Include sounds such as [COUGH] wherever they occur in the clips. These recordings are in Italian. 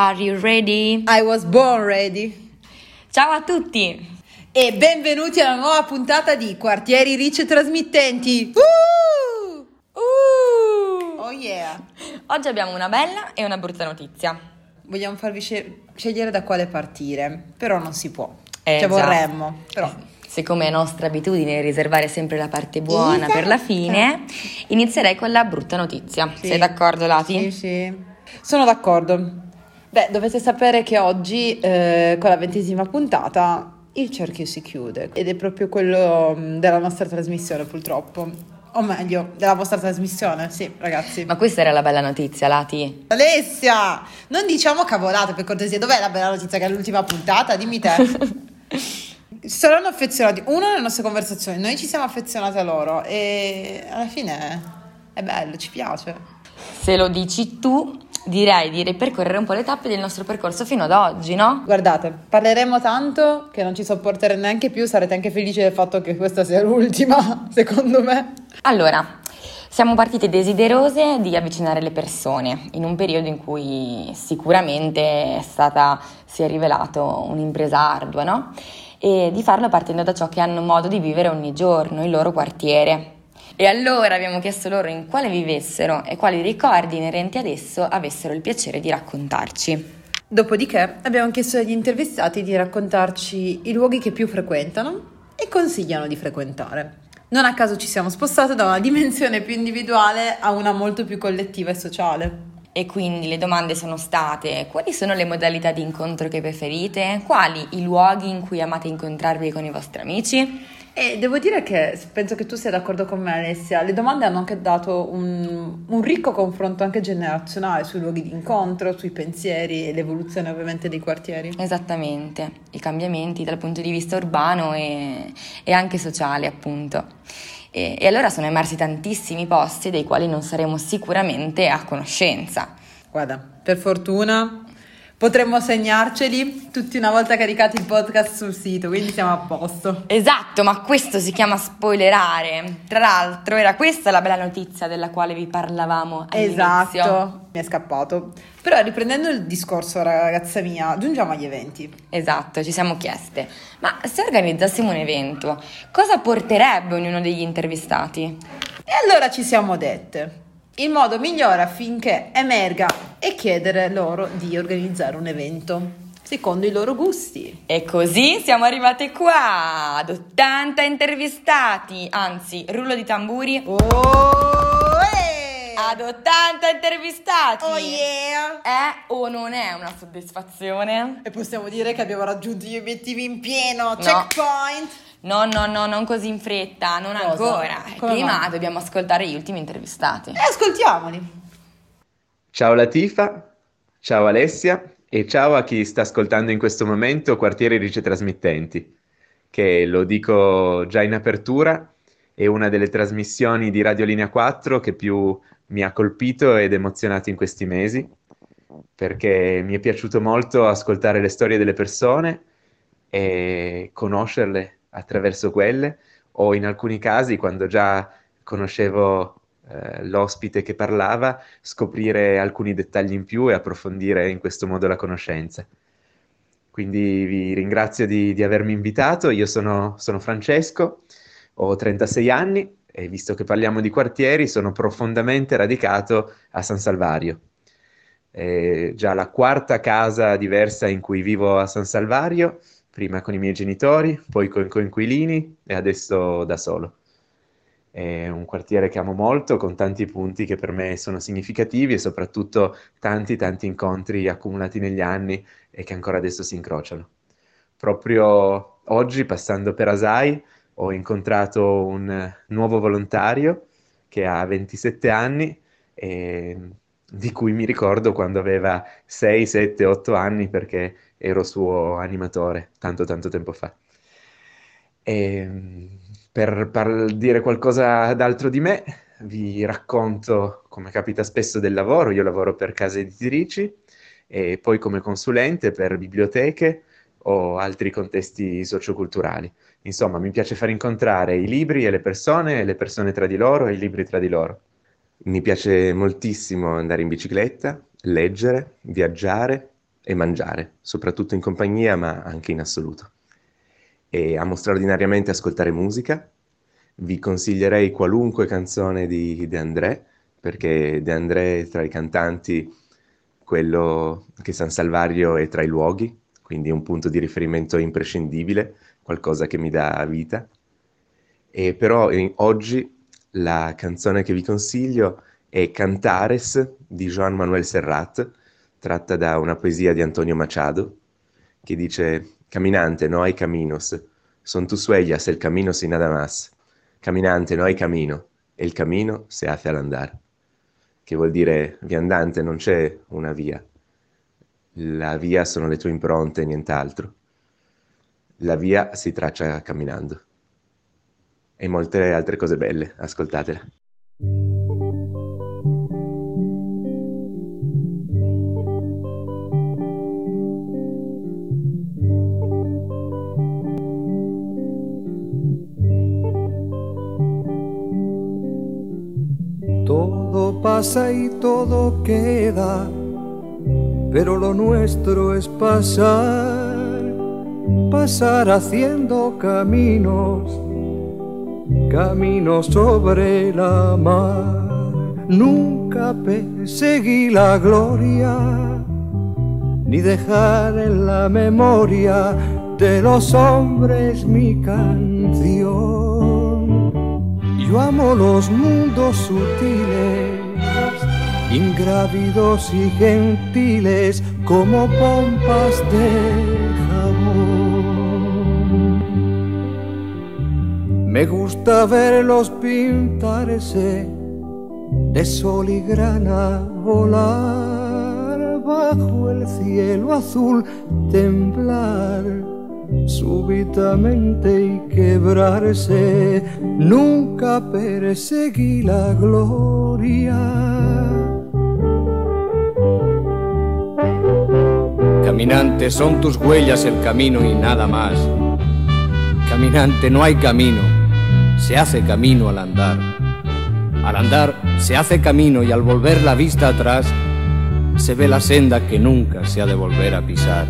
Are you ready? I was born ready. Ciao a tutti! E benvenuti alla nuova puntata di Quartieri Ricci Trasmittenti. Uh! Uh! Oh yeah! Oggi abbiamo una bella e una brutta notizia. Vogliamo farvi scegliere da quale partire, però non si può. Eh, cioè vorremmo, però. Siccome è nostra abitudine riservare sempre la parte buona Esatto. per la fine, inizierei con la brutta notizia. Sì. Sei d'accordo, Lati? Sì, sì. Sono d'accordo. Beh, dovete sapere che oggi, eh, con la ventesima puntata, il cerchio si chiude. Ed è proprio quello mh, della nostra trasmissione, purtroppo. O meglio, della vostra trasmissione, sì, ragazzi. Ma questa era la bella notizia, Lati. Alessia, non diciamo cavolate per cortesia. Dov'è la bella notizia che è l'ultima puntata? Dimmi te. [LAUGHS] Saranno affezionati. Uno, nelle nostre conversazioni, noi ci siamo affezionati a loro e alla fine è bello, ci piace. Se lo dici tu, direi di ripercorrere un po' le tappe del nostro percorso fino ad oggi, no? Guardate, parleremo tanto che non ci sopporterete neanche più. Sarete anche felici del fatto che questa sia l'ultima, [LAUGHS] secondo me. Allora, siamo partite desiderose di avvicinare le persone in un periodo in cui sicuramente è stata, si è rivelato un'impresa ardua, no? E di farlo partendo da ciò che hanno modo di vivere ogni giorno, il loro quartiere. E allora abbiamo chiesto loro in quale vivessero e quali ricordi inerenti ad esso avessero il piacere di raccontarci. Dopodiché abbiamo chiesto agli intervistati di raccontarci i luoghi che più frequentano e consigliano di frequentare. Non a caso ci siamo spostati da una dimensione più individuale a una molto più collettiva e sociale. E quindi le domande sono state: quali sono le modalità di incontro che preferite? Quali i luoghi in cui amate incontrarvi con i vostri amici? E devo dire che penso che tu sia d'accordo con me, Alessia. Le domande hanno anche dato un, un ricco confronto anche generazionale sui luoghi di incontro, sui pensieri e l'evoluzione ovviamente dei quartieri. Esattamente, i cambiamenti dal punto di vista urbano e, e anche sociale, appunto. E, e allora sono emersi tantissimi posti dei quali non saremo sicuramente a conoscenza. Guarda, per fortuna potremmo segnarceli tutti una volta caricati il podcast sul sito, quindi siamo a posto. Esatto, ma questo si chiama spoilerare. Tra l'altro, era questa la bella notizia della quale vi parlavamo all'inizio. Esatto, mi è scappato. Però riprendendo il discorso, ragazza mia, giungiamo agli eventi. Esatto, ci siamo chieste, ma se organizzassimo un evento, cosa porterebbe ognuno degli intervistati? E allora ci siamo dette. Il modo migliore affinché emerga è chiedere loro di organizzare un evento secondo i loro gusti. E così siamo arrivate qua, ad 80 intervistati, anzi, rullo di tamburi, Oh, eh! ad 80 intervistati! oh yeah! È o non è una soddisfazione? E possiamo dire che abbiamo raggiunto gli obiettivi in pieno. No. Checkpoint! No, no, no, non così in fretta, non Cosa? ancora. Come Prima mai? dobbiamo ascoltare gli ultimi intervistati. E ascoltiamoli. Ciao Latifa, ciao Alessia e ciao a chi sta ascoltando in questo momento Quartieri Rice Trasmittenti, che lo dico già in apertura, è una delle trasmissioni di Radio Linea 4 che più mi ha colpito ed emozionato in questi mesi, perché mi è piaciuto molto ascoltare le storie delle persone e conoscerle attraverso quelle, o in alcuni casi, quando già conoscevo eh, l'ospite che parlava, scoprire alcuni dettagli in più e approfondire in questo modo la conoscenza. Quindi vi ringrazio di, di avermi invitato. Io sono, sono Francesco, ho 36 anni e visto che parliamo di quartieri, sono profondamente radicato a San Salvario. È già la quarta casa diversa in cui vivo a San Salvario, prima con i miei genitori, poi con coinquilini e adesso da solo. È un quartiere che amo molto, con tanti punti che per me sono significativi e soprattutto tanti, tanti incontri accumulati negli anni e che ancora adesso si incrociano. Proprio oggi, passando per Asai, ho incontrato un nuovo volontario che ha 27 anni e di cui mi ricordo quando aveva 6, 7, 8 anni perché ero suo animatore tanto tanto tempo fa. E per par- dire qualcosa d'altro di me, vi racconto, come capita spesso, del lavoro. Io lavoro per case editrici e poi come consulente per biblioteche o altri contesti socioculturali. Insomma, mi piace far incontrare i libri e le persone, e le persone tra di loro e i libri tra di loro. Mi piace moltissimo andare in bicicletta, leggere, viaggiare e mangiare, soprattutto in compagnia ma anche in assoluto. E amo straordinariamente ascoltare musica, vi consiglierei qualunque canzone di De André, perché De André è tra i cantanti quello che San Salvario è tra i luoghi, quindi un punto di riferimento imprescindibile, qualcosa che mi dà vita. E però eh, oggi la canzone che vi consiglio è Cantares di Joan Manuel Serrat, tratta da una poesia di Antonio Machado, che dice Caminante, no hay caminos, son tus huellas el camino sin nada más. Caminante, no hay camino, e il camino se hace al andar. Che vuol dire viandante, non c'è una via. La via sono le tue impronte e nient'altro. La via si traccia camminando. E molte altre cose belle, ascoltatele. Y todo queda, pero lo nuestro es pasar, pasar haciendo caminos, caminos sobre la mar. Nunca perseguí la gloria, ni dejar en la memoria de los hombres mi canción. Yo amo los mundos sutiles, ingrávidos y gentiles como pompas de jabón. Me gusta verlos pintarse de sol y grana volar bajo el cielo azul, temblar súbitamente y quebrarse. Nunca perseguí la gloria. Caminante, son tus huellas el camino y nada más. Caminante, no hay camino, se hace camino al andar. Al andar se hace camino y al volver la vista atrás se ve la senda que nunca se ha de volver a pisar.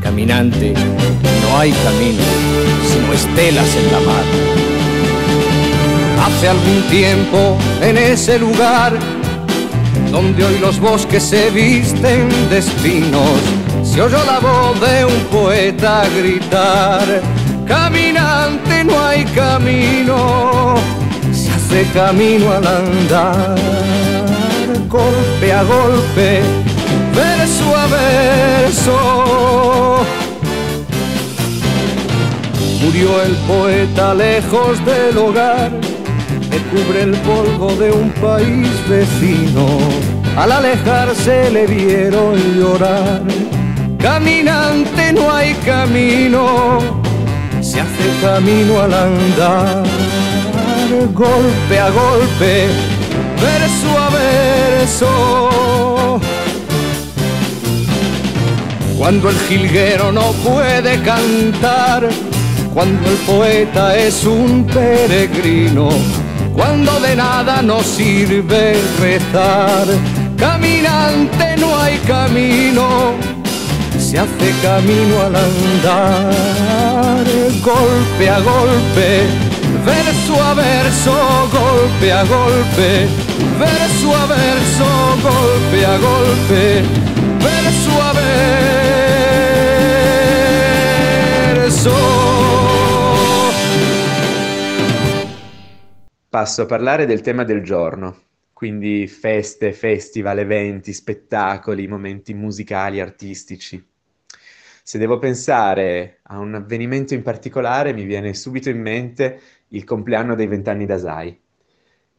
Caminante, no hay camino, sino estelas en la mar. Hace algún tiempo en ese lugar donde hoy los bosques se visten de espinos, se oyó la voz de un poeta gritar, caminante no hay camino, se hace camino al andar, golpe a golpe, verso a verso. Murió el poeta lejos del hogar que cubre el polvo de un país vecino. Al alejarse le vieron llorar. Caminante no hay camino, se hace camino al andar. Golpe a golpe, verso a verso. Cuando el jilguero no puede cantar, cuando el poeta es un peregrino, cuando de nada nos sirve rezar. Caminante no hay camino, se hace camino al andar, golpe a golpe, verso a verso, golpe a golpe, verso a verso, golpe a golpe, verso a verso. Passo a parlare del tema del giorno, quindi feste, festival, eventi, spettacoli, momenti musicali, artistici. Se devo pensare a un avvenimento in particolare, mi viene subito in mente il compleanno dei vent'anni d'Asai,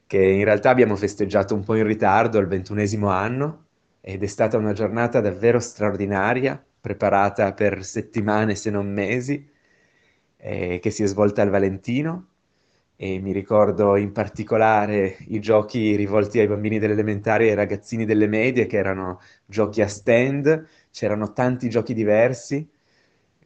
che in realtà abbiamo festeggiato un po' in ritardo al ventunesimo anno ed è stata una giornata davvero straordinaria, preparata per settimane se non mesi, eh, che si è svolta al Valentino e mi ricordo in particolare i giochi rivolti ai bambini delle elementari e ai ragazzini delle medie che erano giochi a stand, c'erano tanti giochi diversi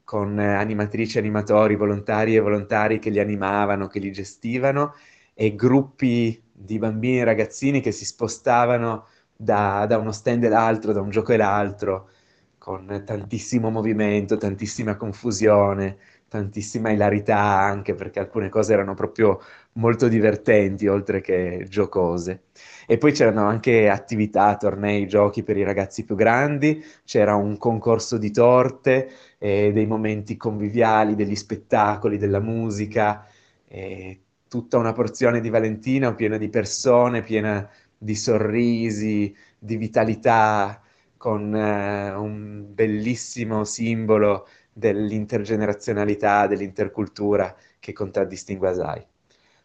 con animatrici, animatori, volontari e volontari che li animavano, che li gestivano e gruppi di bambini e ragazzini che si spostavano da, da uno stand e l'altro, da un gioco e l'altro, con tantissimo movimento, tantissima confusione, tantissima ilarità anche perché alcune cose erano proprio molto divertenti oltre che giocose. E poi c'erano anche attività, tornei, giochi per i ragazzi più grandi, c'era un concorso di torte, eh, dei momenti conviviali, degli spettacoli, della musica, eh, tutta una porzione di Valentino piena di persone, piena di sorrisi, di vitalità, con eh, un bellissimo simbolo dell'intergenerazionalità, dell'intercultura che contraddistingue Asai.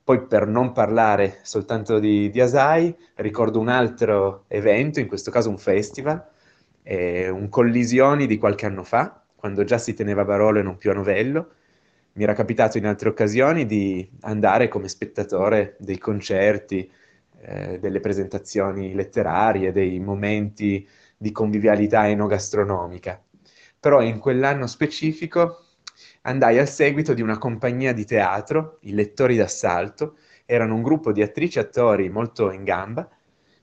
Poi per non parlare soltanto di, di Asai, ricordo un altro evento, in questo caso un festival, eh, un collisioni di qualche anno fa, quando già si teneva Barolo e non più a Novello. Mi era capitato in altre occasioni di andare come spettatore dei concerti, eh, delle presentazioni letterarie, dei momenti di convivialità enogastronomica però in quell'anno specifico andai al seguito di una compagnia di teatro, i Lettori d'Assalto, erano un gruppo di attrici e attori molto in gamba,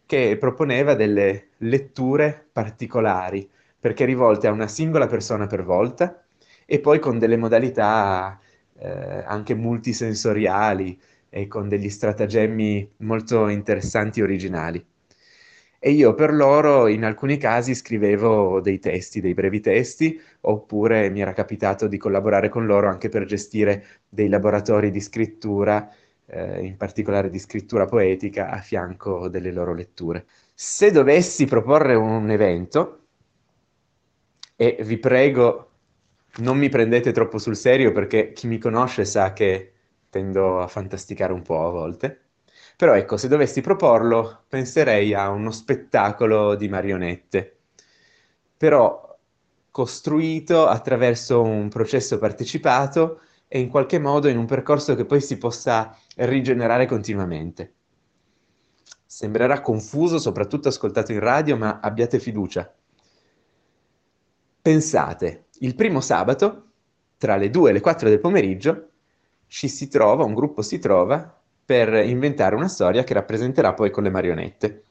che proponeva delle letture particolari, perché rivolte a una singola persona per volta, e poi con delle modalità eh, anche multisensoriali e con degli stratagemmi molto interessanti e originali e io per loro in alcuni casi scrivevo dei testi, dei brevi testi, oppure mi era capitato di collaborare con loro anche per gestire dei laboratori di scrittura, eh, in particolare di scrittura poetica, a fianco delle loro letture. Se dovessi proporre un evento, e vi prego non mi prendete troppo sul serio perché chi mi conosce sa che tendo a fantasticare un po' a volte. Però ecco, se dovessi proporlo, penserei a uno spettacolo di marionette, però costruito attraverso un processo partecipato e in qualche modo in un percorso che poi si possa rigenerare continuamente. Sembrerà confuso, soprattutto ascoltato in radio, ma abbiate fiducia. Pensate, il primo sabato, tra le 2 e le 4 del pomeriggio, ci si trova, un gruppo si trova per inventare una storia che rappresenterà poi con le marionette.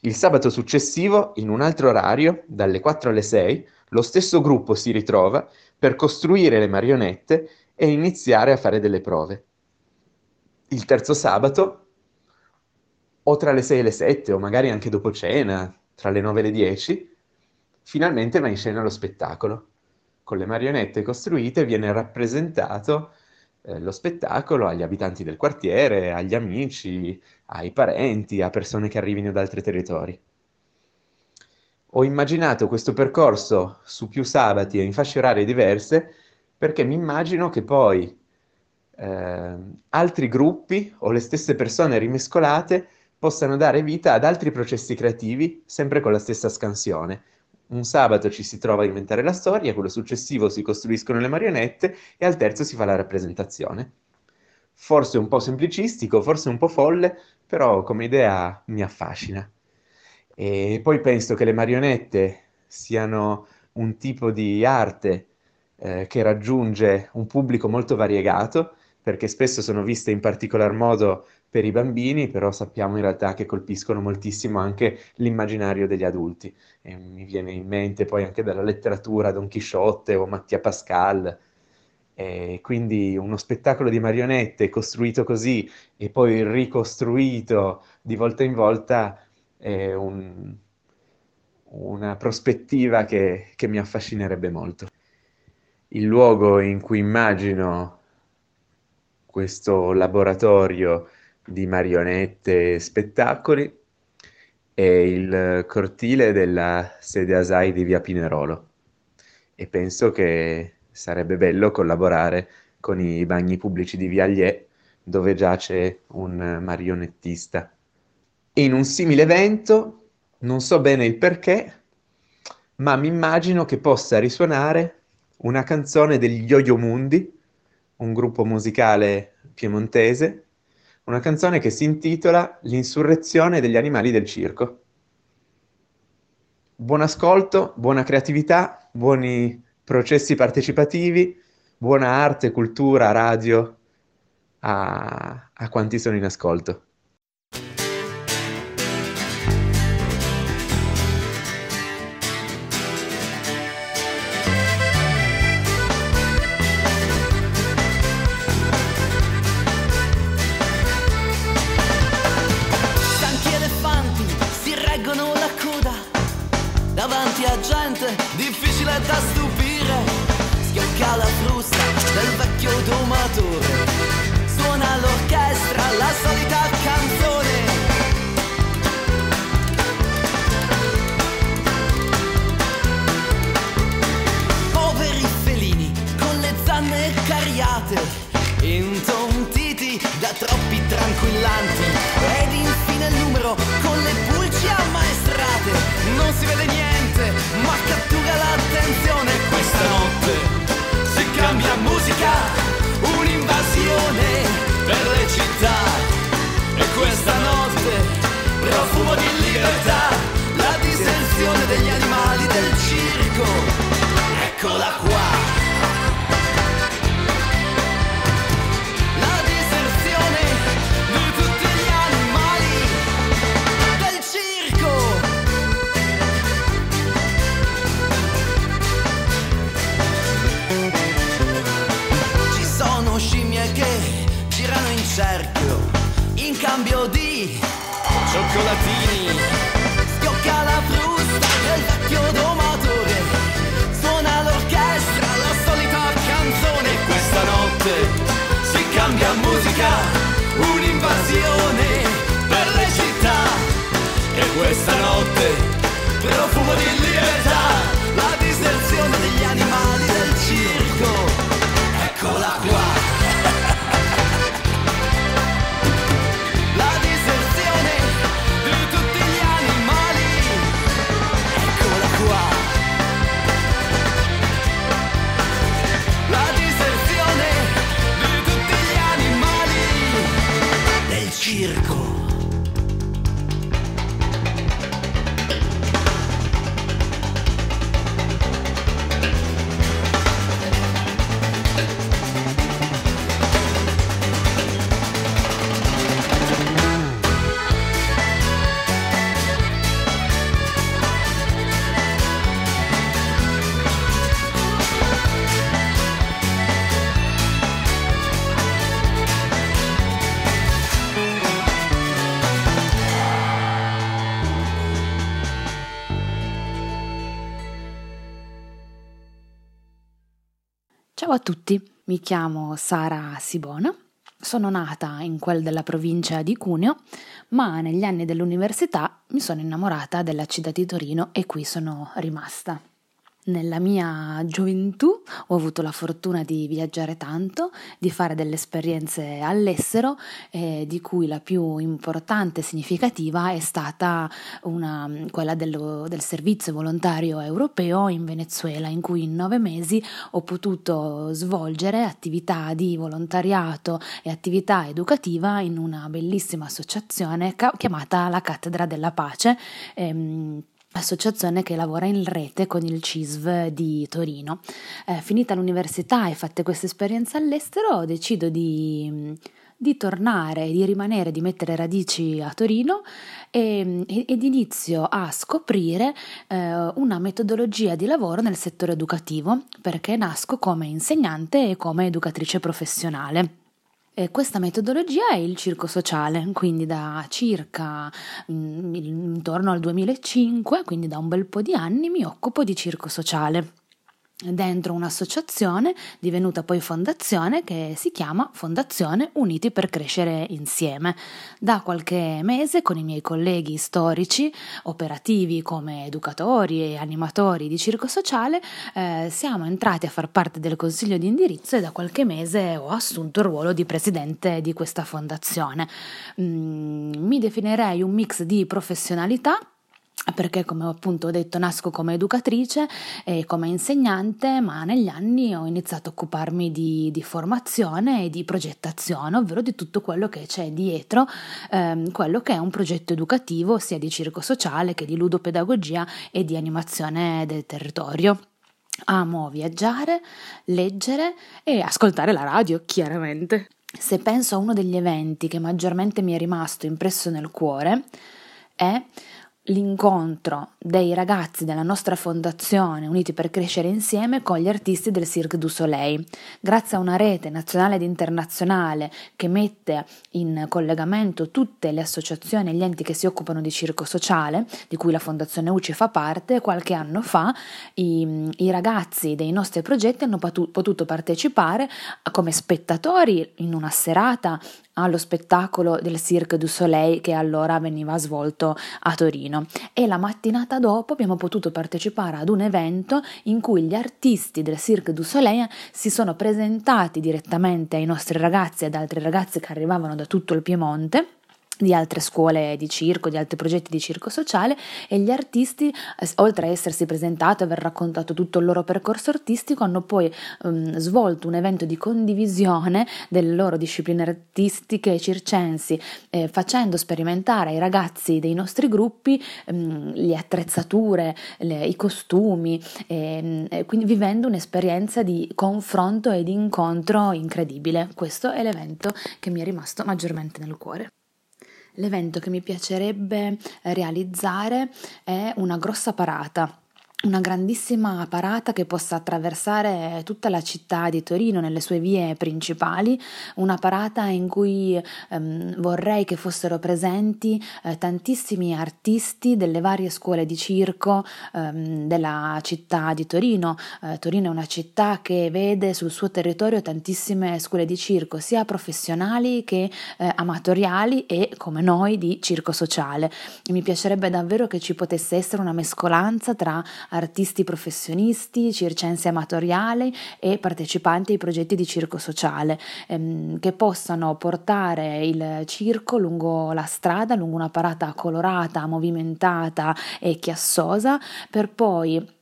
Il sabato successivo, in un altro orario, dalle 4 alle 6, lo stesso gruppo si ritrova per costruire le marionette e iniziare a fare delle prove. Il terzo sabato, o tra le 6 e le 7, o magari anche dopo cena, tra le 9 e le 10, finalmente va in scena lo spettacolo. Con le marionette costruite viene rappresentato eh, lo spettacolo agli abitanti del quartiere, agli amici, ai parenti, a persone che arrivino da altri territori. Ho immaginato questo percorso su più sabati e in fasce orarie diverse perché mi immagino che poi eh, altri gruppi o le stesse persone rimescolate possano dare vita ad altri processi creativi sempre con la stessa scansione un sabato ci si trova a inventare la storia, quello successivo si costruiscono le marionette e al terzo si fa la rappresentazione. Forse un po' semplicistico, forse un po' folle, però come idea mi affascina. E poi penso che le marionette siano un tipo di arte eh, che raggiunge un pubblico molto variegato, perché spesso sono viste in particolar modo per i bambini, però sappiamo in realtà che colpiscono moltissimo anche l'immaginario degli adulti. E mi viene in mente poi anche dalla letteratura Don Chisciotte o Mattia Pascal. E quindi uno spettacolo di marionette costruito così e poi ricostruito di volta in volta è un, una prospettiva che, che mi affascinerebbe molto. Il luogo in cui immagino questo laboratorio di marionette e spettacoli è il cortile della sede ASAI di via Pinerolo e penso che sarebbe bello collaborare con i bagni pubblici di via Allier dove giace un marionettista. In un simile evento, non so bene il perché, ma mi immagino che possa risuonare una canzone degli Yo-Yo Mundi, un gruppo musicale piemontese, una canzone che si intitola L'insurrezione degli animali del circo. Buon ascolto, buona creatività, buoni processi partecipativi, buona arte, cultura, radio a, a quanti sono in ascolto. Sono scimmie che girano in cerchio in cambio di cioccolatini. Musica, un'invasione per le città. E questa notte profumo di libertà, tutti, mi chiamo Sara Sibona, sono nata in quel della provincia di Cuneo, ma negli anni dell'università mi sono innamorata della città di Torino e qui sono rimasta. Nella mia gioventù ho avuto la fortuna di viaggiare tanto, di fare delle esperienze all'estero, eh, di cui la più importante e significativa è stata una, quella dello- del servizio volontario europeo in Venezuela, in cui in nove mesi ho potuto svolgere attività di volontariato e attività educativa in una bellissima associazione ca- chiamata la Cattedra della Pace. ehm, associazione che lavora in rete con il CISV di Torino. Eh, finita l'università e fatte queste esperienze all'estero, decido di, di tornare, di rimanere, di mettere radici a Torino e, e- ed inizio a scoprire eh, una metodologia di lavoro nel settore educativo perché nasco come insegnante e come educatrice professionale. E questa metodologia è il circo sociale, quindi da circa mm, intorno al 2005, quindi da un bel po' di anni, mi occupo di circo sociale dentro un'associazione divenuta poi fondazione che si chiama Fondazione Uniti per Crescere Insieme. Da qualche mese con i miei colleghi storici, operativi come educatori e animatori di circo sociale, eh, siamo entrati a far parte del consiglio di indirizzo e da qualche mese ho assunto il ruolo di presidente di questa fondazione. Mm, mi definirei un mix di professionalità perché come appunto ho detto nasco come educatrice e come insegnante, ma negli anni ho iniziato a occuparmi di, di formazione e di progettazione, ovvero di tutto quello che c'è dietro ehm, quello che è un progetto educativo sia di circo sociale che di ludopedagogia e di animazione del territorio. Amo viaggiare, leggere e ascoltare la radio, chiaramente. Se penso a uno degli eventi che maggiormente mi è rimasto impresso nel cuore, è l'incontro dei ragazzi della nostra fondazione Uniti per crescere insieme con gli artisti del Cirque du Soleil. Grazie a una rete nazionale ed internazionale che mette in collegamento tutte le associazioni e gli enti che si occupano di circo sociale, di cui la Fondazione UCI fa parte, qualche anno fa i, i ragazzi dei nostri progetti hanno potuto partecipare come spettatori in una serata allo spettacolo del Cirque du Soleil che allora veniva svolto a Torino. E la mattinata dopo abbiamo potuto partecipare ad un evento in cui gli artisti del Cirque du Soleil si sono presentati direttamente ai nostri ragazzi e ad altri ragazzi che arrivavano da tutto il Piemonte di altre scuole di circo, di altri progetti di circo sociale e gli artisti, oltre a essersi presentati e aver raccontato tutto il loro percorso artistico, hanno poi um, svolto un evento di condivisione delle loro discipline artistiche circensi, eh, facendo sperimentare ai ragazzi dei nostri gruppi um, le attrezzature, le, i costumi, e, e quindi vivendo un'esperienza di confronto e di incontro incredibile. Questo è l'evento che mi è rimasto maggiormente nel cuore. L'evento che mi piacerebbe realizzare è una grossa parata una grandissima parata che possa attraversare tutta la città di Torino nelle sue vie principali, una parata in cui ehm, vorrei che fossero presenti eh, tantissimi artisti delle varie scuole di circo ehm, della città di Torino. Eh, Torino è una città che vede sul suo territorio tantissime scuole di circo, sia professionali che eh, amatoriali e come noi di circo sociale. E mi piacerebbe davvero che ci potesse essere una mescolanza tra artisti professionisti, circensi amatoriali e partecipanti ai progetti di circo sociale ehm, che possano portare il circo lungo la strada, lungo una parata colorata, movimentata e chiassosa per poi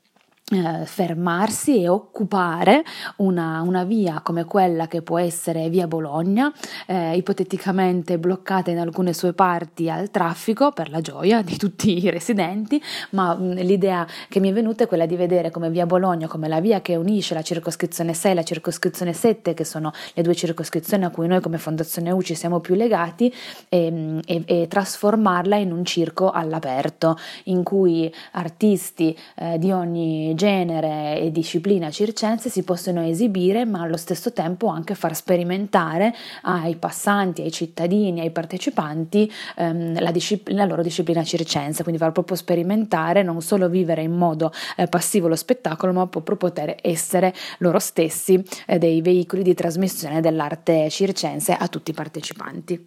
eh, fermarsi e occupare una, una, via come quella che può essere via Bologna, eh, ipoteticamente bloccata in alcune sue parti al traffico per la gioia di tutti i residenti, ma mh, l'idea che mi è venuta è quella di vedere come via Bologna, come la via che unisce la circoscrizione 6 e la circoscrizione 7, che sono le due circoscrizioni a cui noi come Fondazione UCI siamo più legati, e, e, e trasformarla in un circo all'aperto, in cui artisti eh, di ogni genere e disciplina circense si possono esibire, ma allo stesso tempo anche far sperimentare ai passanti, ai cittadini, ai partecipanti ehm, la, discipl- la, loro disciplina circense, quindi far proprio sperimentare, non solo vivere in modo eh, passivo lo spettacolo, ma proprio poter essere loro stessi eh, dei veicoli di trasmissione dell'arte circense a tutti i partecipanti.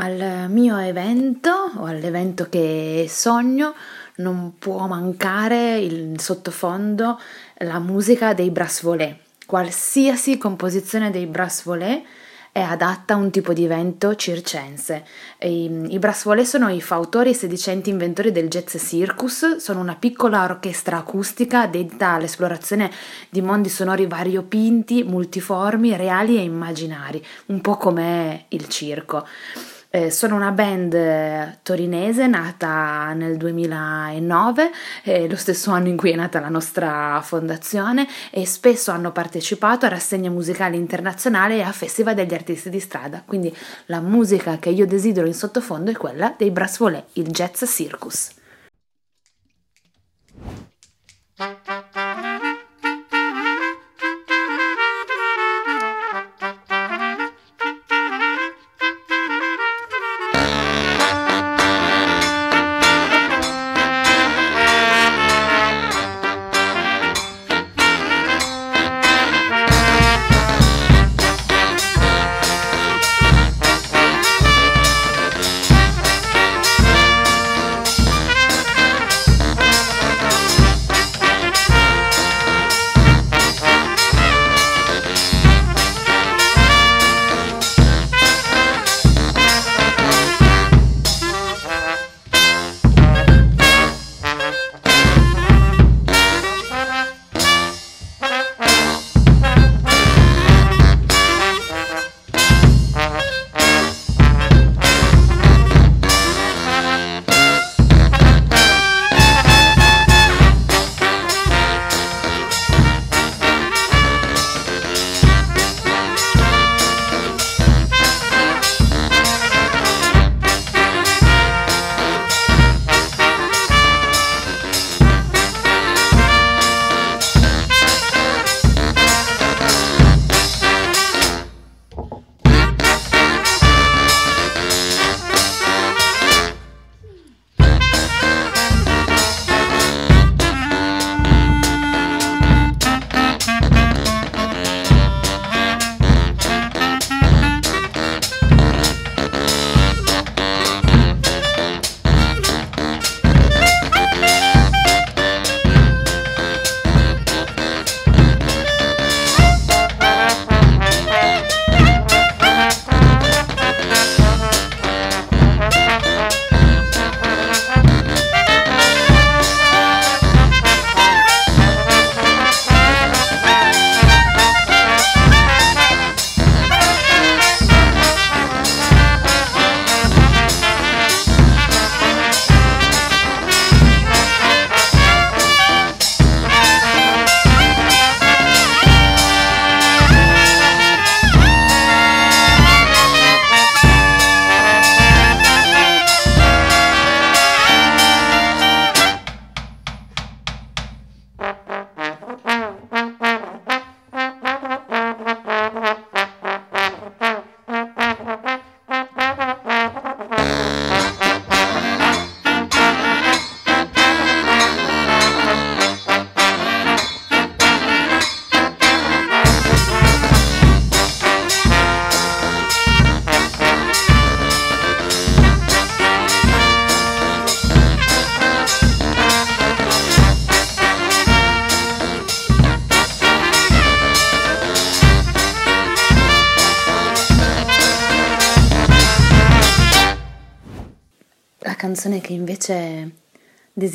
Al mio evento o all'evento che sogno non può mancare il sottofondo, la musica dei Brass Volé. Qualsiasi composizione dei Brass Volé è adatta a un tipo di evento circense. I, i Brass Volé sono i fautori e sedicenti inventori del jazz circus, sono una piccola orchestra acustica dedita all'esplorazione di mondi sonori variopinti, multiformi, reali e immaginari, un po' come il circo. Eh, sono una band eh, torinese nata nel 2009, eh, lo stesso anno in cui è nata la nostra fondazione e spesso hanno partecipato a rassegne musicali internazionali e a festival degli artisti di strada. Quindi la musica che io desidero in sottofondo è quella dei Brass Volé, il Jazz Circus.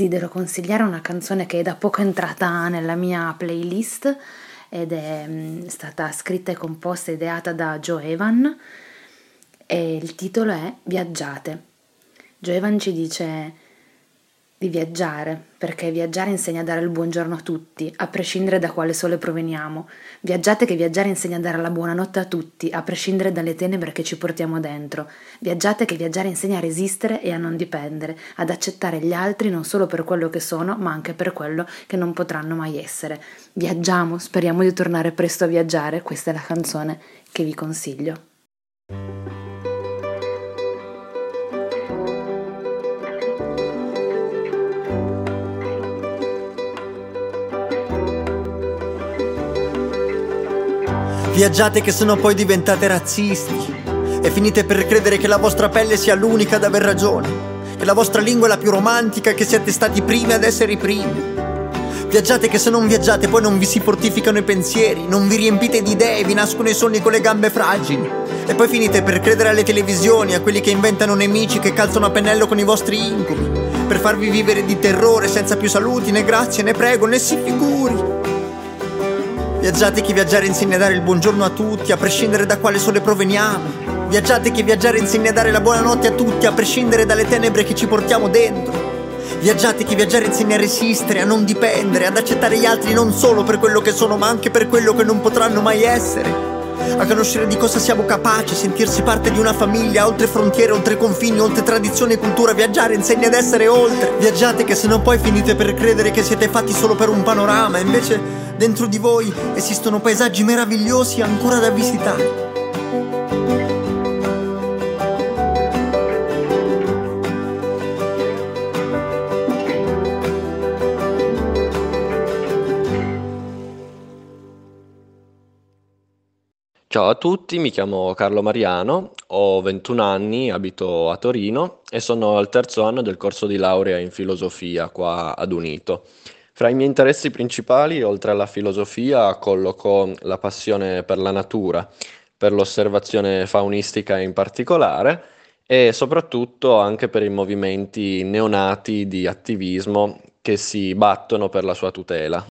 Desidero consigliare una canzone che è da poco entrata nella mia playlist ed è mm, stata scritta e composta e ideata da Joe Evan e il titolo è Viaggiate. Joe Evan ci dice di viaggiare, perché viaggiare insegna a dare il buongiorno a tutti, a prescindere da quale sole proveniamo. Viaggiate che viaggiare insegna a dare la buonanotte a tutti, a prescindere dalle tenebre che ci portiamo dentro. Viaggiate che viaggiare insegna a resistere e a non dipendere, ad accettare gli altri non solo per quello che sono, ma anche per quello che non potranno mai essere. Viaggiamo, speriamo di tornare presto a viaggiare, questa è la canzone che vi consiglio. Viaggiate che sennò poi diventate razzisti e finite per credere che la vostra pelle sia l'unica ad aver ragione, che la vostra lingua è la più romantica che siete stati primi ad essere i primi. Viaggiate che se non viaggiate poi non vi si fortificano i pensieri, non vi riempite di idee, vi nascono i sogni con le gambe fragili. E poi finite per credere alle televisioni, a quelli che inventano nemici che calzano a pennello con i vostri incubi, per farvi vivere di terrore senza più saluti, né grazie, né prego, né si figuri. Viaggiate che viaggiare insegna a dare il buongiorno a tutti, a prescindere da quale sole proveniamo. Viaggiate che viaggiare insegna a dare la buonanotte a tutti, a prescindere dalle tenebre che ci portiamo dentro. Viaggiate che viaggiare insegna a resistere, a non dipendere, ad accettare gli altri non solo per quello che sono, ma anche per quello che non potranno mai essere a conoscere di cosa siamo capaci, sentirsi parte di una famiglia, oltre frontiere, oltre confini, oltre tradizione e cultura, viaggiare insegna ad essere oltre. Viaggiate che se no poi finite per credere che siete fatti solo per un panorama, invece Dentro di voi esistono paesaggi meravigliosi ancora da visitare. Ciao a tutti, mi chiamo Carlo Mariano, ho 21 anni, abito a Torino e sono al terzo anno del corso di laurea in filosofia qua ad Unito. Fra i miei interessi principali, oltre alla filosofia, colloco la passione per la natura, per l'osservazione faunistica in particolare e soprattutto anche per i movimenti neonati di attivismo che si battono per la sua tutela.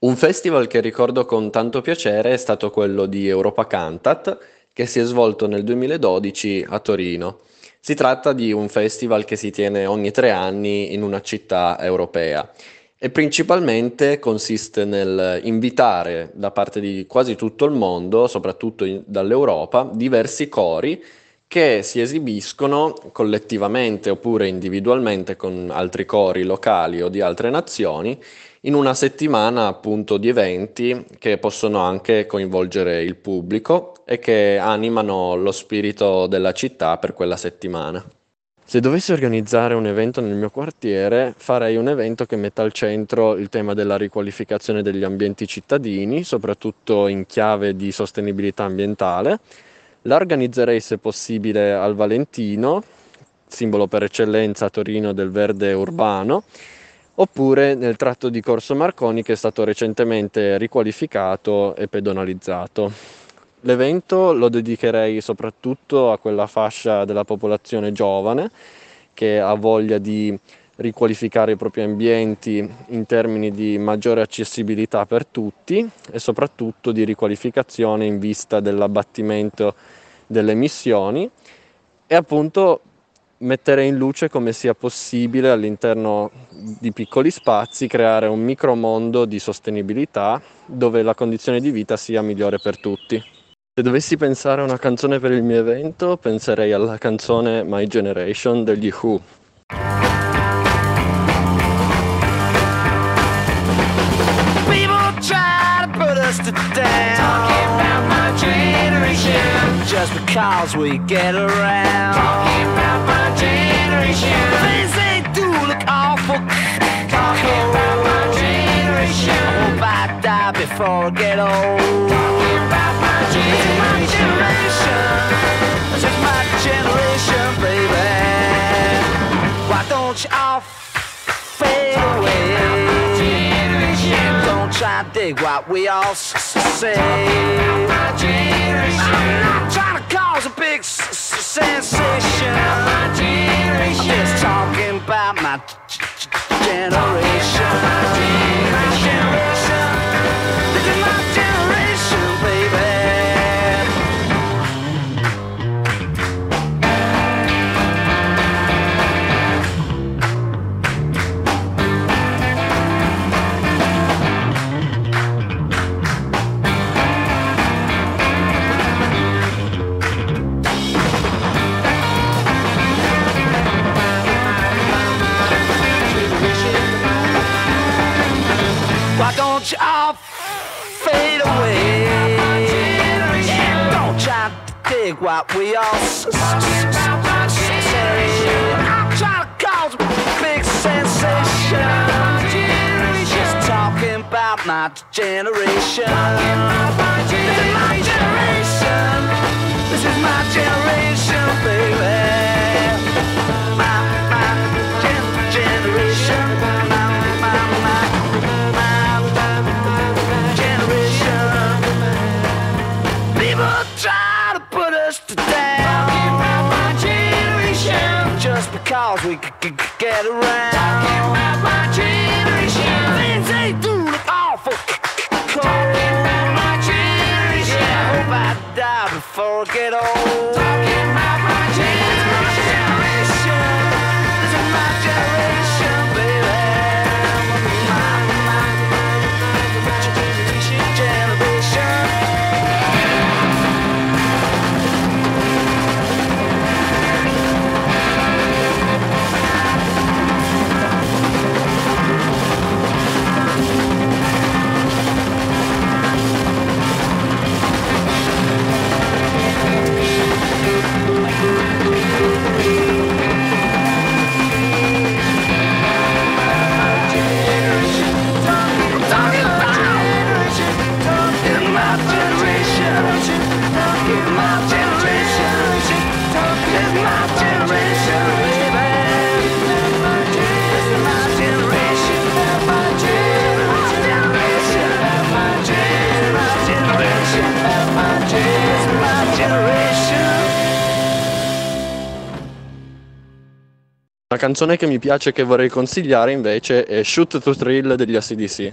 Un festival che ricordo con tanto piacere è stato quello di Europa Cantat, che si è svolto nel 2012 a Torino. Si tratta di un festival che si tiene ogni tre anni in una città europea e principalmente consiste nel invitare da parte di quasi tutto il mondo, soprattutto in, dall'Europa, diversi cori che si esibiscono collettivamente oppure individualmente con altri cori locali o di altre nazioni in una settimana appunto di eventi che possono anche coinvolgere il pubblico e che animano lo spirito della città per quella settimana. Se dovessi organizzare un evento nel mio quartiere, farei un evento che metta al centro il tema della riqualificazione degli ambienti cittadini, soprattutto in chiave di sostenibilità ambientale. La organizzerei se possibile al Valentino, simbolo per eccellenza a Torino del verde urbano, oppure nel tratto di Corso Marconi che è stato recentemente riqualificato e pedonalizzato. L'evento lo dedicherei soprattutto a quella fascia della popolazione giovane che ha voglia di riqualificare i propri ambienti in termini di maggiore accessibilità per tutti e soprattutto di riqualificazione in vista dell'abbattimento delle emissioni e appunto mettere in luce come sia possibile all'interno di piccoli spazi creare un micromondo di sostenibilità dove la condizione di vita sia migliore per tutti. Se dovessi pensare a una canzone per il mio evento, penserei alla canzone My Generation degli Who. Just because we get around. Talking about my generation. Things they do look awful. Talking about my generation. I hope I die before I get old generation, baby. Why don't you all fade away? Don't try to dig what we all say. I'm not trying to cause a big sensation. I'm just talking about my generation. age all fade away. Don't try to dig what we all say. I'm trying to cause a big sensation. Just my generation. canzone che mi piace e che vorrei consigliare invece è Shoot to Thrill degli ACDC.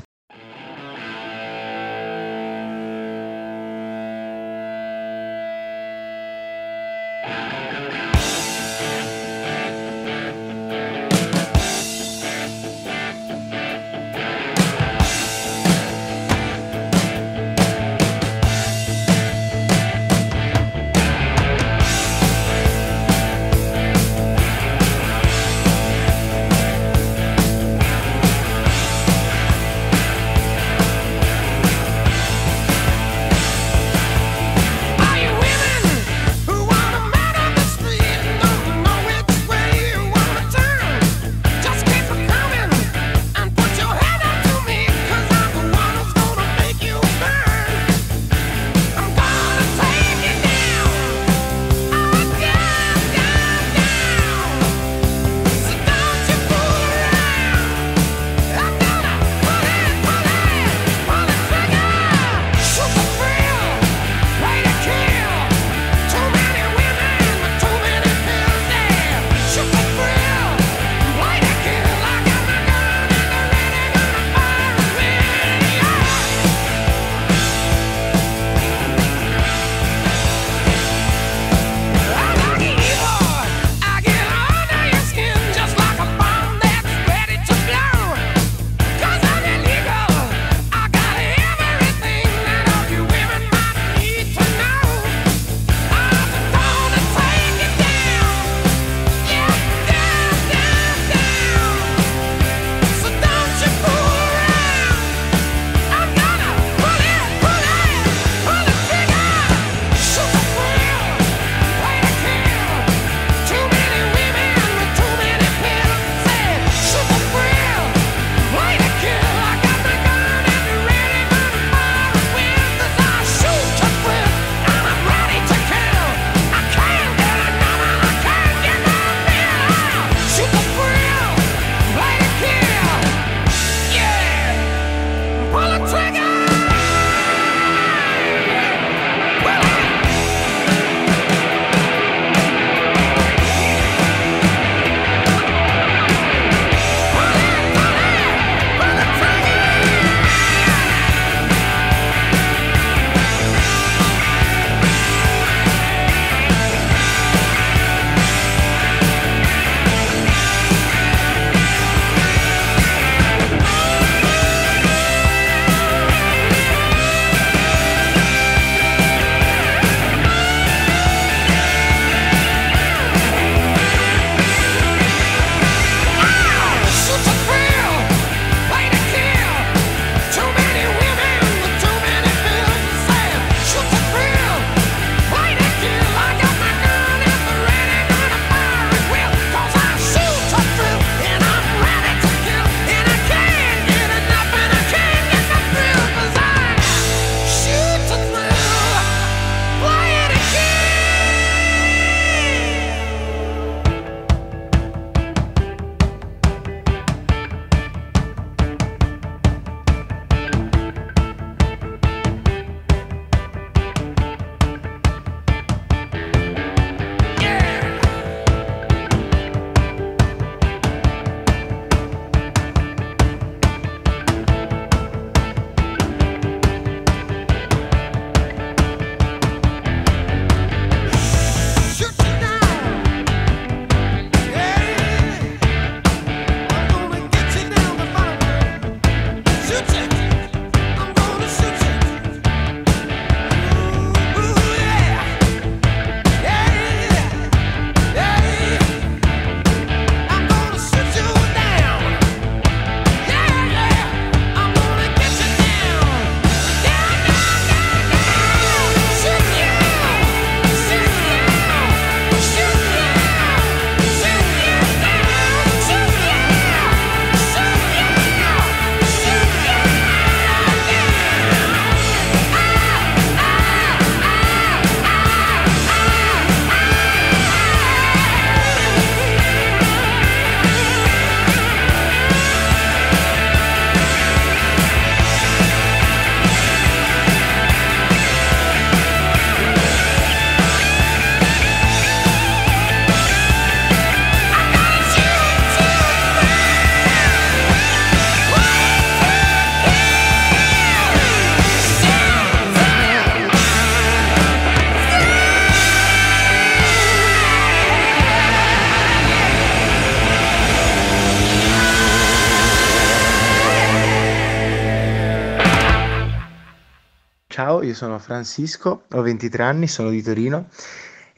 Ciao, io sono Francisco, ho 23 anni, sono di Torino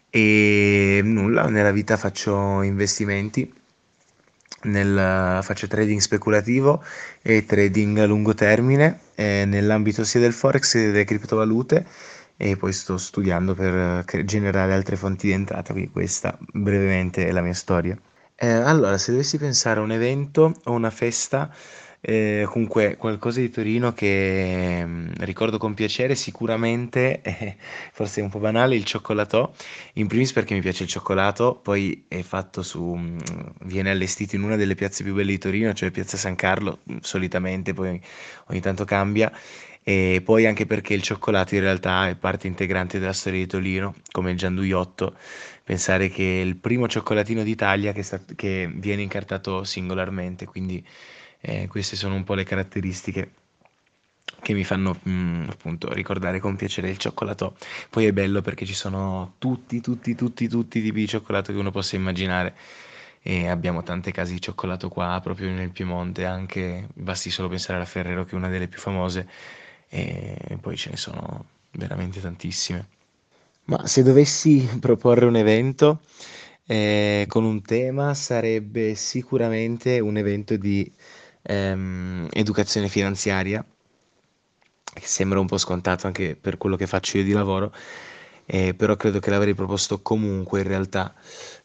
e nulla, nella vita faccio investimenti, nel, faccio trading speculativo e trading a lungo termine eh, nell'ambito sia del forex che delle criptovalute e poi sto studiando per generare altre fonti di entrata, quindi questa brevemente è la mia storia. Eh, allora, se dovessi pensare a un evento o una festa, eh, comunque qualcosa di Torino che mm, ricordo con piacere, sicuramente, [LAUGHS] eh, forse è un po' banale, il cioccolato, in primis perché mi piace il cioccolato, poi è fatto su, mm, viene allestito in una delle piazze più belle di Torino, cioè Piazza San Carlo, mm, solitamente, poi ogni tanto cambia, e poi anche perché il cioccolato in realtà è parte integrante della storia di Torino, come il gianduiotto. Pensare che è il primo cioccolatino d'Italia che, sta, che viene incartato singolarmente, quindi eh, queste sono un po' le caratteristiche che mi fanno mh, mm, appunto ricordare con piacere il cioccolato. Poi è bello perché ci sono tutti, tutti, tutti, tutti i tipi di cioccolato che uno possa immaginare e abbiamo tante case di cioccolato qua proprio nel Piemonte, anche basti solo pensare alla Ferrero che è una delle più famose e poi ce ne sono veramente tantissime. Ma se dovessi proporre un evento eh, con un tema sarebbe sicuramente un evento di ehm, educazione finanziaria, che sembra un po' scontato anche per quello che faccio io di lavoro, eh, però credo che l'avrei proposto comunque in realtà,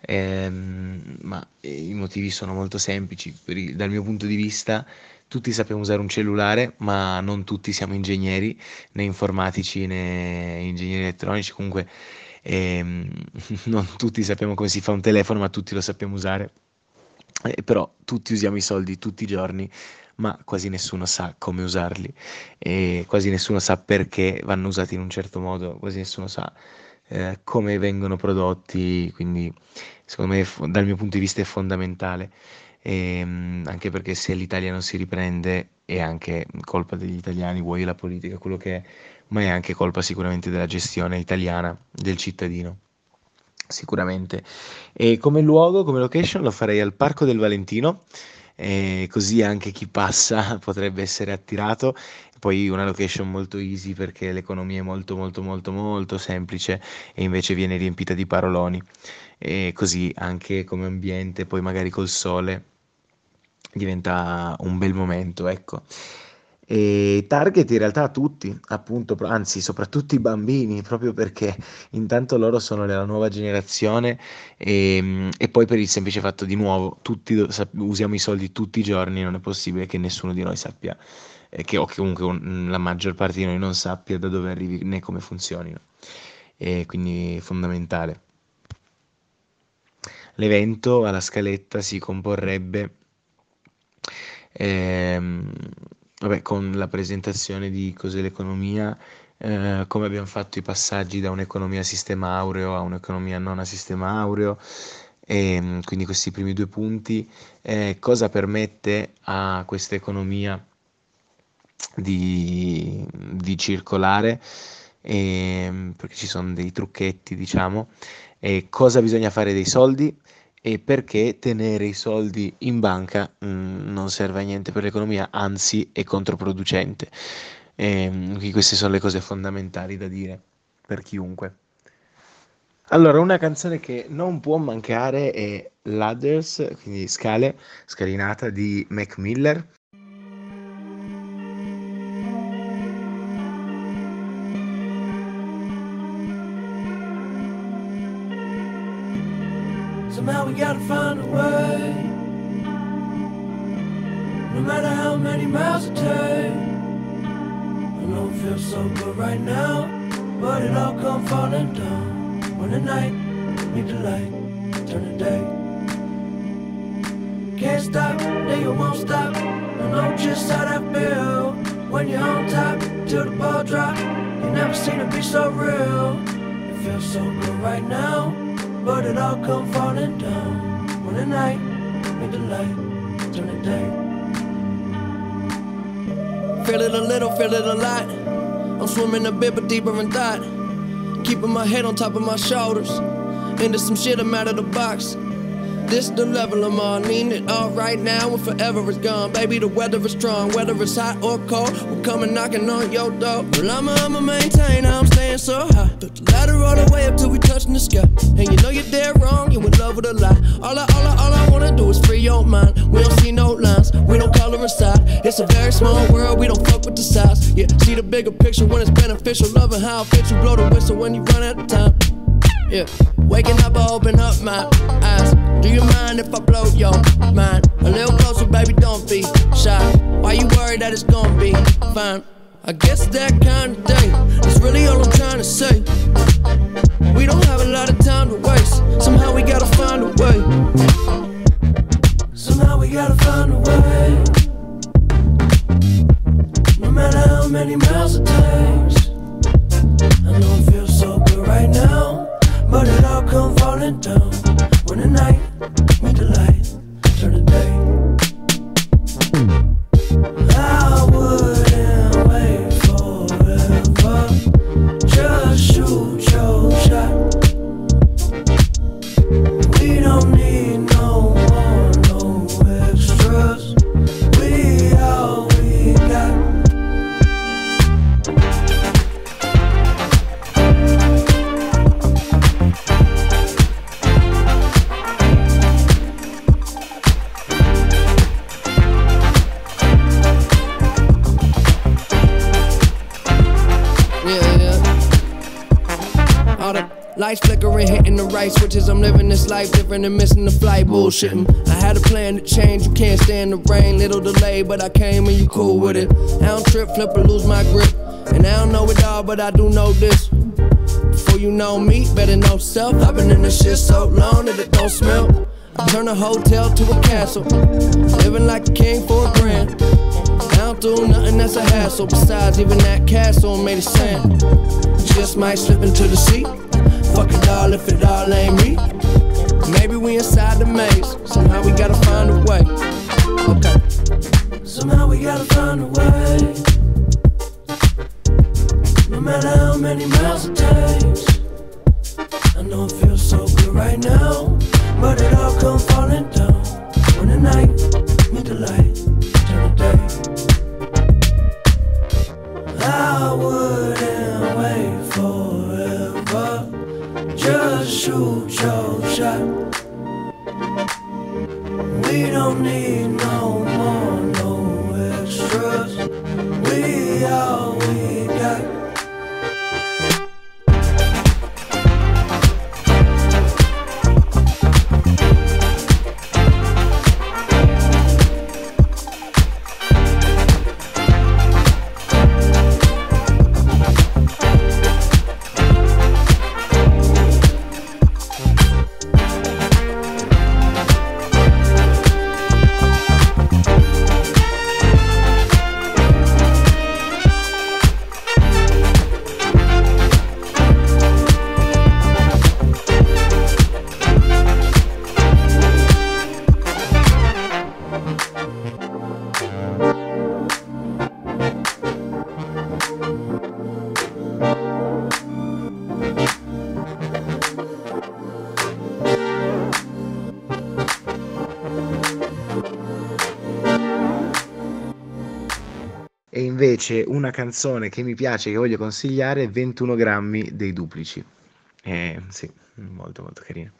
ehm, ma i motivi sono molto semplici, il, dal mio punto di vista tutti sappiamo usare un cellulare, ma non tutti siamo ingegneri, né informatici né ingegneri elettronici, comunque ehm, [LAUGHS] non tutti sappiamo come si fa un telefono, ma tutti lo sappiamo usare. Eh, però tutti usiamo i soldi tutti i giorni, ma quasi nessuno sa come usarli e quasi nessuno sa perché vanno usati in un certo modo, quasi nessuno sa eh, come vengono prodotti, quindi secondo me dal mio punto di vista è fondamentale e, ehm, anche perché se l'Italia non si riprende è anche colpa degli italiani, vuoi la politica, quello che è, ma è anche colpa sicuramente della gestione italiana, del cittadino. Sicuramente. E come luogo, come location, lo farei al Parco del Valentino, eh, così anche chi passa [LAUGHS] potrebbe essere attirato. Poi una location molto easy perché l'economia è molto molto molto molto semplice e invece viene riempita di paroloni. E così anche come ambiente, poi magari col sole diventa un bel momento, ecco. E target in realtà a tutti, appunto, anzi soprattutto i bambini, proprio perché intanto loro sono la nuova generazione e, e poi per il semplice fatto di nuovo, tutti usiamo i soldi tutti i giorni, non è possibile che nessuno di noi sappia, eh, che, o che comunque un, la maggior parte di noi non sappia da dove arrivi né come funzionino. E quindi fondamentale. L'evento alla scaletta si comporrebbe ehm, vabbè, con la presentazione di cos'è l'economia, eh, come abbiamo fatto i passaggi da un'economia a sistema aureo a un'economia non a sistema aureo, e ehm, quindi questi primi due punti, eh, cosa permette a questa economia di, di circolare, e, ehm, perché ci sono dei trucchetti, diciamo, e cosa bisogna fare dei soldi e perché tenere i soldi in banca mh, mm, non serve a niente per l'economia, anzi è controproducente. E, ehm, queste sono le cose fondamentali da dire per chiunque. Allora, una canzone che non può mancare è Ladders, quindi scale, scalinata di Mac Miller. Find a way. No matter how many miles it takes. I know it feels so good right now, but it all come falling down. When the night meet the light, turn the day. Can't stop, then you won't stop. I know just how that feel when you're on top till the ball drop. You never seen it be so real. It feels so good right now but it all come falling down when the night made the light turn the day. Feel it a little, feel it a lot. I'm swimming a bit, but deeper in thought. Keeping my head on top of my shoulders. Into some shit, I'm out of the box. This the level I'm on. Need it all right now and forever is gone. Baby, the weather is strong, whether it's hot or cold. We're coming knocking on your door. Well, I'ma, I'ma maintain, I'm staying so high. Took the ladder all the way up till we touching the sky. And you know you're dead wrong, you in love with a lie. All I, all I, all I wanna do is free your mind. We don't see no lines, we don't color inside. It's a very small world, we don't fuck with the size. Yeah, see the bigger picture when it's beneficial. Loving how it fits you, blow the whistle when you run out of time. Yeah, waking up, I open up my eyes. Do you mind if I blow your mind? A little closer, baby, don't be shy. Why you worried that it's gonna be fine? I guess that kind of day is really all I'm trying to say. We don't have a lot of time to waste. Somehow we gotta find a way. Somehow we gotta find a way. No matter how many miles it takes. I know it feels so good right now. But it all come falling down when the night meet the light, turn the day. Switches. I'm living this life different and missing the flight. Bullshitting. I had a plan to change. You can't stand the rain. Little delay, but I came and you cool with it. I don't trip, flip, or lose my grip. And I don't know it all, but I do know this. Before you know me, better know self. I've been in this shit so long that it don't smell. Turn a hotel to a castle. Living like a king for a grand. I don't do nothing that's a hassle. Besides, even that castle made of sand. Just might slip into the sea. Fuck it all if it all ain't me. Maybe we inside the maze. Somehow we gotta find a way. Okay. Somehow we gotta find a way. No matter how many miles it takes. I know it feels so good right now. But it all come falling down. When the night meet the light, turn the day. I wouldn't shoot your shot. We don't need E invece una canzone che mi piace, che voglio consigliare, è 21 grammi dei duplici. Eh, sì, molto molto carina.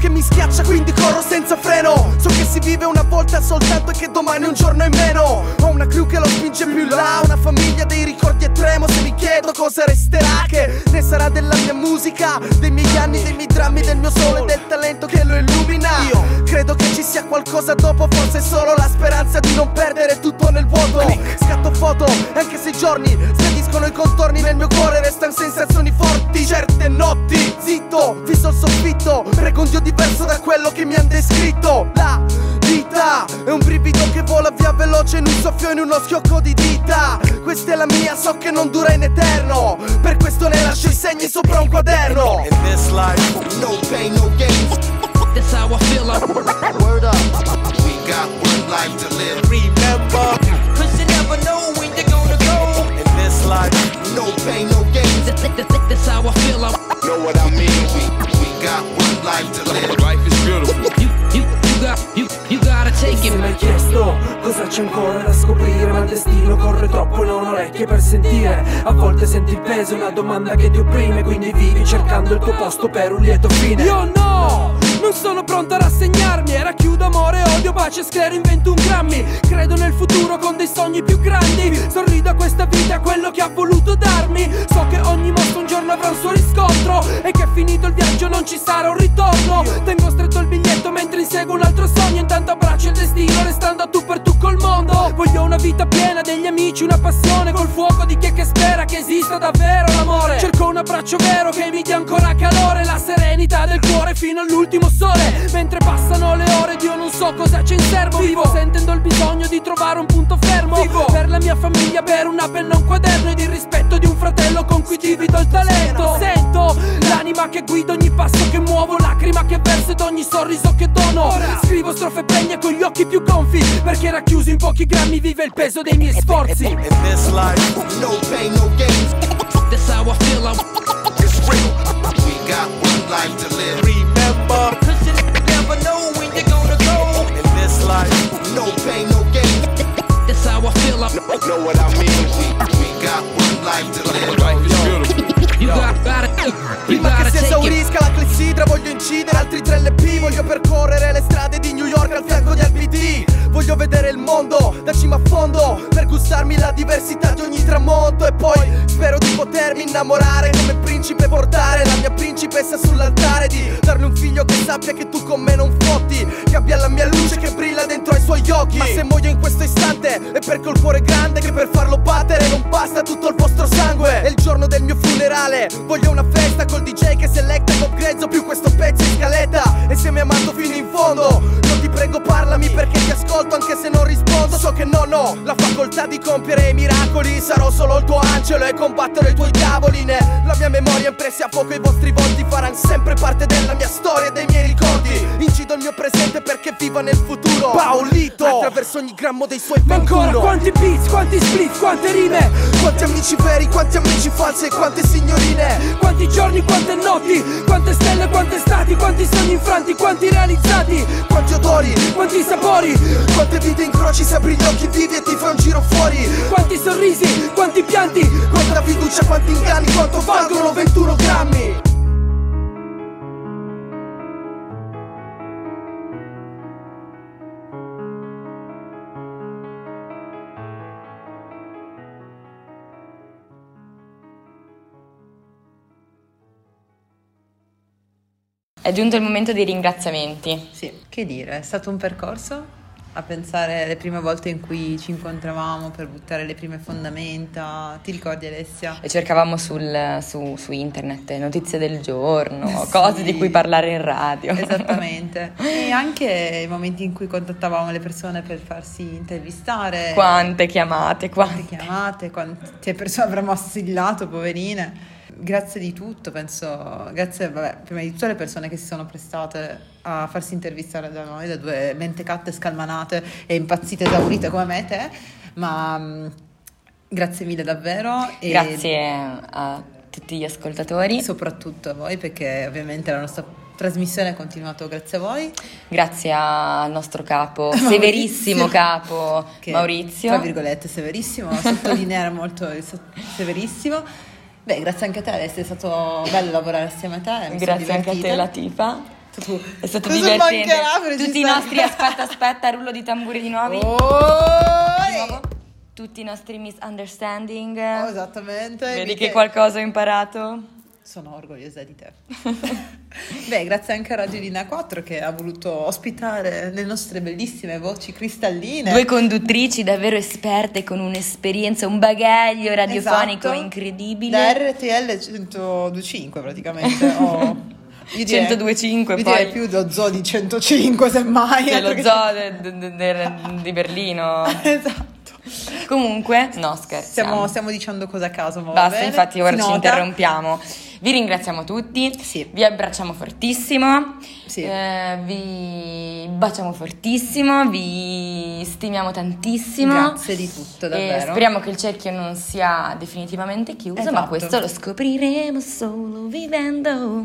Che mi schiaccia, quindi corro senza freno. So che si vive una volta soltanto e che domani un giorno in meno. Ho una crew che lo spinge più là, una famiglia dei ricordi e tremo. Se mi chiedo cosa resterà, che ne sarà della mia musica, dei miei anni, dei miei drammi, del mio sole, del talento che lo illumina. Io credo che ci sia qualcosa dopo, forse solo la speranza di non perdere tutto nel vuoto. Scatto foto, anche se i giorni spediscono i contorni nel mio cuore, restano sensazioni forti. Certe notti, zitto, fisso il soffitto, Prego un dio diverso da quello che mi han descritto La vita è un brivido che vola via veloce in un soffio in uno schiocco di dita Questa è la mia, so che non dura in eterno Per questo ne lascio i segni sopra un quaderno In this life, no pain, no gains. That's how I feel. I word up. We got one life to live. Remember, cause you never know when you're gonna go. In this life, no pain, no gains. That's how I feel. I know what I mean. Got one life to live. Life is beautiful. You, you, you got, you, you gotta take Se it. mi hai chiesto cosa c'è ancora da scoprire Ma il destino corre troppo non ho orecchie per sentire A volte senti il peso, una domanda che ti opprime Quindi vivi cercando il tuo posto per un lieto fine Io no, non sono pronto a rassegnarmi. E racchiudo amore, odio, pace, sclero in 21 grammi. Credo nel futuro con dei sogni più grandi. Sorrido a questa vita, a quello che ha voluto darmi. So che ogni mosso un giorno avrà un suo riscontro E che finito il viaggio non ci sarà un ritorno. Tengo stretto il biglietto mentre inseguo un altro sogno. Intanto abbraccio il destino restando a tu per tu col mondo. Voglio una vita piena degli amici, una passione Col fuoco di chi è che spera che esista davvero l'amore. Cerco un abbraccio vero che mi dia ancora calore La serenità del cuore fino all'ultimo sole Mentre passano le ore Dio non so cosa c'è in serbo Vivo sentendo il bisogno di trovare un punto fermo Vivo per la mia famiglia, per una penna, un quaderno Ed il rispetto di un fratello con cui divido il talento Sento l'anima che guida ogni passo che muovo Lacrima che verso ed ogni sorriso che dono Scrivo strofe pregne con gli occhi più gonfi Perché racchiuso in pochi grammi vive il peso dei miei sforzi In this life, no pain, no gains. That's how I feel. I it's real. We got one life to live. Remember, cause you never know when you're gonna go. In this life, no pain, no gains. That's how I feel. I know what I mean. We, we got one life to live. Life is beautiful. Prima che si esaurisca la clessidra voglio incidere altri 3 LP Voglio percorrere le strade di New York al fianco di LPD Voglio vedere il mondo da cima a fondo Per gustarmi la diversità di ogni tramonto. E poi spero di potermi innamorare come principe Portare la mia principessa sull'altare Di darle un figlio che sappia che tu con me non fotti Che abbia la mia luce che brilla dentro ai suoi occhi. Ma se muoio in questo istante è perché ho il cuore grande Che per farlo battere non basta tutto il vostro sangue. È il giorno del mio funerale Voglio una festa col DJ che selecta con grezzo più questo pezzo in scaletta. E se mi hai amato fino la facoltà di compiere i miracoli. Sarò solo il tuo angelo e combatterò i tuoi diavoli Nella mia memoria impressi a fuoco i vostri volti Faranno sempre parte della mia storia e dei miei ricordi. Incido il mio presente perché viva nel futuro Attraverso ogni grammo dei suoi Ma ancora 21 quanti beats, quanti split, quante rime? Quanti amici veri, quanti amici falsi e quante signorine. Quanti giorni, quante notti Quante stelle, quante stati Quanti sogni infranti, quanti realizzati. Quanti odori, Quanti sapori. quante vite incroci se apri gli occhi vivi e ti fai un giro fuori. Quanti sorrisi, quanti pianti. Quanta fiducia, quanti inganni, quanto valgono 21 grammi È giunto il momento dei ringraziamenti. Sì, che dire, è stato un percorso a pensare alle prime volte in cui ci incontravamo per buttare le prime fondamenta. Ti ricordi Alessia? E cercavamo sul- su, su internet notizie del giorno, [LAUGHS] Sì. cose di cui parlare in radio. Esattamente. [LAUGHS] e anche i momenti in cui contattavamo le persone per farsi intervistare. Quante chiamate, quante. Quante chiamate, quante persone avremmo assillato, poverine. Grazie di tutto, penso, grazie vabbè, prima di tutto alle persone che si sono prestate a farsi intervistare da noi, da due mentecatte scalmanate e impazzite esaurite come me e te, ma mh, grazie mille davvero. E Grazie a tutti gli ascoltatori. Soprattutto a voi perché ovviamente la nostra trasmissione è continuata grazie a voi. Grazie al nostro capo, [LAUGHS] Maurizio. severissimo capo che, Maurizio. Tra virgolette, severissimo, sottolineare molto il severissimo. Beh, grazie anche a te, Alessia, è stato bello lavorare assieme a te. Grazie anche a te. Latifa. Tu- È stato Cosa divertente. Tutti i nostri aspetta aspetta, rullo di tamburi di nuovi. Oh, Di nuovo. Tutti i nostri misunderstanding. Oh, esattamente. Vedi che- qualcosa ho imparato? Sono orgogliosa di te. [LAUGHS] Beh, grazie anche a Radio Linea 4 che ha voluto ospitare le nostre bellissime voci cristalline. Due conduttrici davvero esperte con un'esperienza, un bagaglio radiofonico Esatto. incredibile. Da RTL 125 praticamente. ho, [LAUGHS] Io direi- 102.5 io poi. più lo zoo di 105 semmai. C'è lo perché- zoo de- de- de- di Berlino. [LAUGHS] esatto. Comunque, no scherzi. Stiamo, stiamo dicendo cose a caso, ma Basta, infatti ora Si ci nota. interrompiamo. Vi ringraziamo tutti, vi abbracciamo fortissimo, Sì. eh, vi baciamo fortissimo, vi stimiamo tantissimo. Grazie di tutto, E davvero. speriamo che il cerchio non sia definitivamente chiuso, ma Esatto. questo lo scopriremo solo vivendo.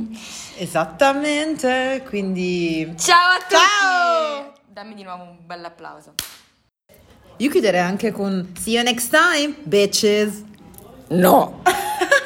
Esattamente, quindi... Ciao a tutti! Ciao! Dammi di nuovo un bel applauso. Io chiuderei anche con See you next time, bitches! No! [LAUGHS]